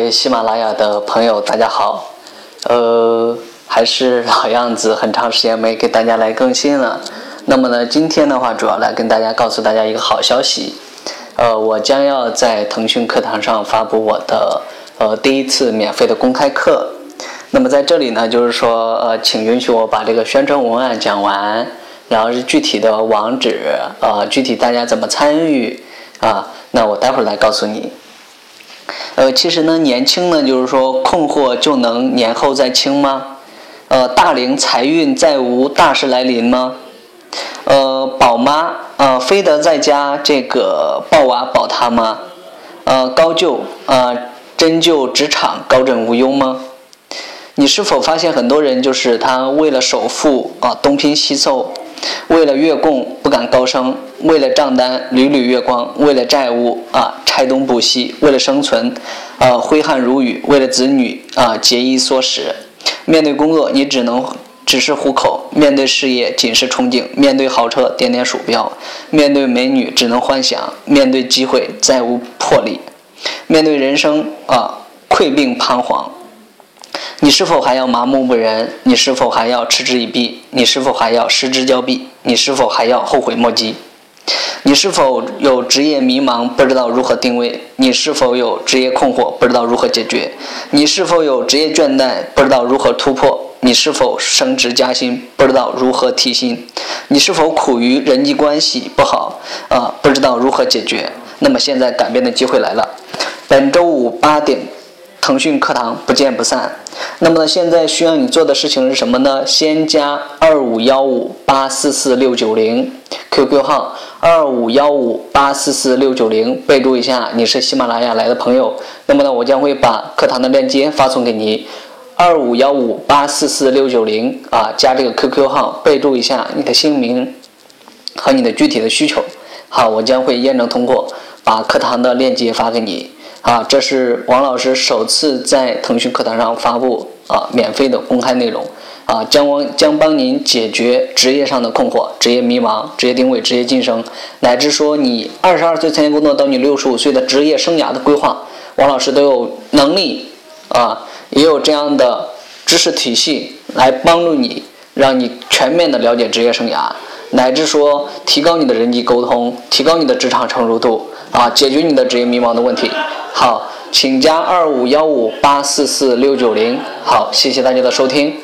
位喜马拉雅的朋友，大家好。呃，还是老样子，很长时间没给大家来更新了。那么呢，今天的话，主要来跟大家告诉大家一个好消息。呃，我将要在腾讯课堂上发布我的呃第一次免费的公开课。那么在这里呢，就是说，呃，请允许我把这个宣传文案讲完，然后是具体的网址，呃，具体大家怎么参与啊？那我待会儿来告诉你。呃，其实呢，年轻呢，就是说困惑就能年后再清吗？呃，大龄财运再无大事来临吗？呃，宝妈，呃，非得在家这个抱娃保他吗？呃，高就，呃，真就职场高枕无忧吗？你是否发现很多人就是他为了首付啊东拼西凑，为了月供不敢高升，为了账单屡屡月光，为了债务啊拆东补西，为了生存啊挥汗如雨，为了子女啊节衣缩食。面对工作你只能只是糊口，面对事业仅是憧憬，面对豪车点点鼠标，面对美女只能幻想，面对机会再无魄力，面对人生啊溃病彷徨。你是否还要麻木不仁？你是否还要嗤之以鼻？你是否还要失之交臂？你是否还要后悔莫及？你是否有职业迷茫，不知道如何定位？你是否有职业困惑，不知道如何解决？你是否有职业倦怠，不知道如何突破？你是否升职加薪，不知道如何提薪？你是否苦于人际关系不好啊，不知道如何解决？那么现在改变的机会来了，本周五八点。腾讯课堂不见不散。那么呢，现在需要你做的事情是什么呢？先加二五幺五八四四六九零 QQ 号二五幺五八四四六九零，备注一下你是喜马拉雅来的朋友。那么呢，我将会把课堂的链接发送给你。二五幺五八四四六九零啊，加这个 QQ 号，备注一下你的姓名和你的具体的需求。好，我将会验证通过，把课堂的链接发给你。啊，这是王老师首次在腾讯课堂上发布啊免费的公开内容啊，将帮将帮您解决职业上的困惑、职业迷茫、职业定位、职业晋升，乃至说你二十二岁参加工作到你六十五岁的职业生涯的规划，王老师都有能力啊，也有这样的知识体系来帮助你，让你全面的了解职业生涯，乃至说提高你的人际沟通，提高你的职场成熟度啊，解决你的职业迷茫的问题。好，请加二五幺五八四四六九零。好，谢谢大家的收听。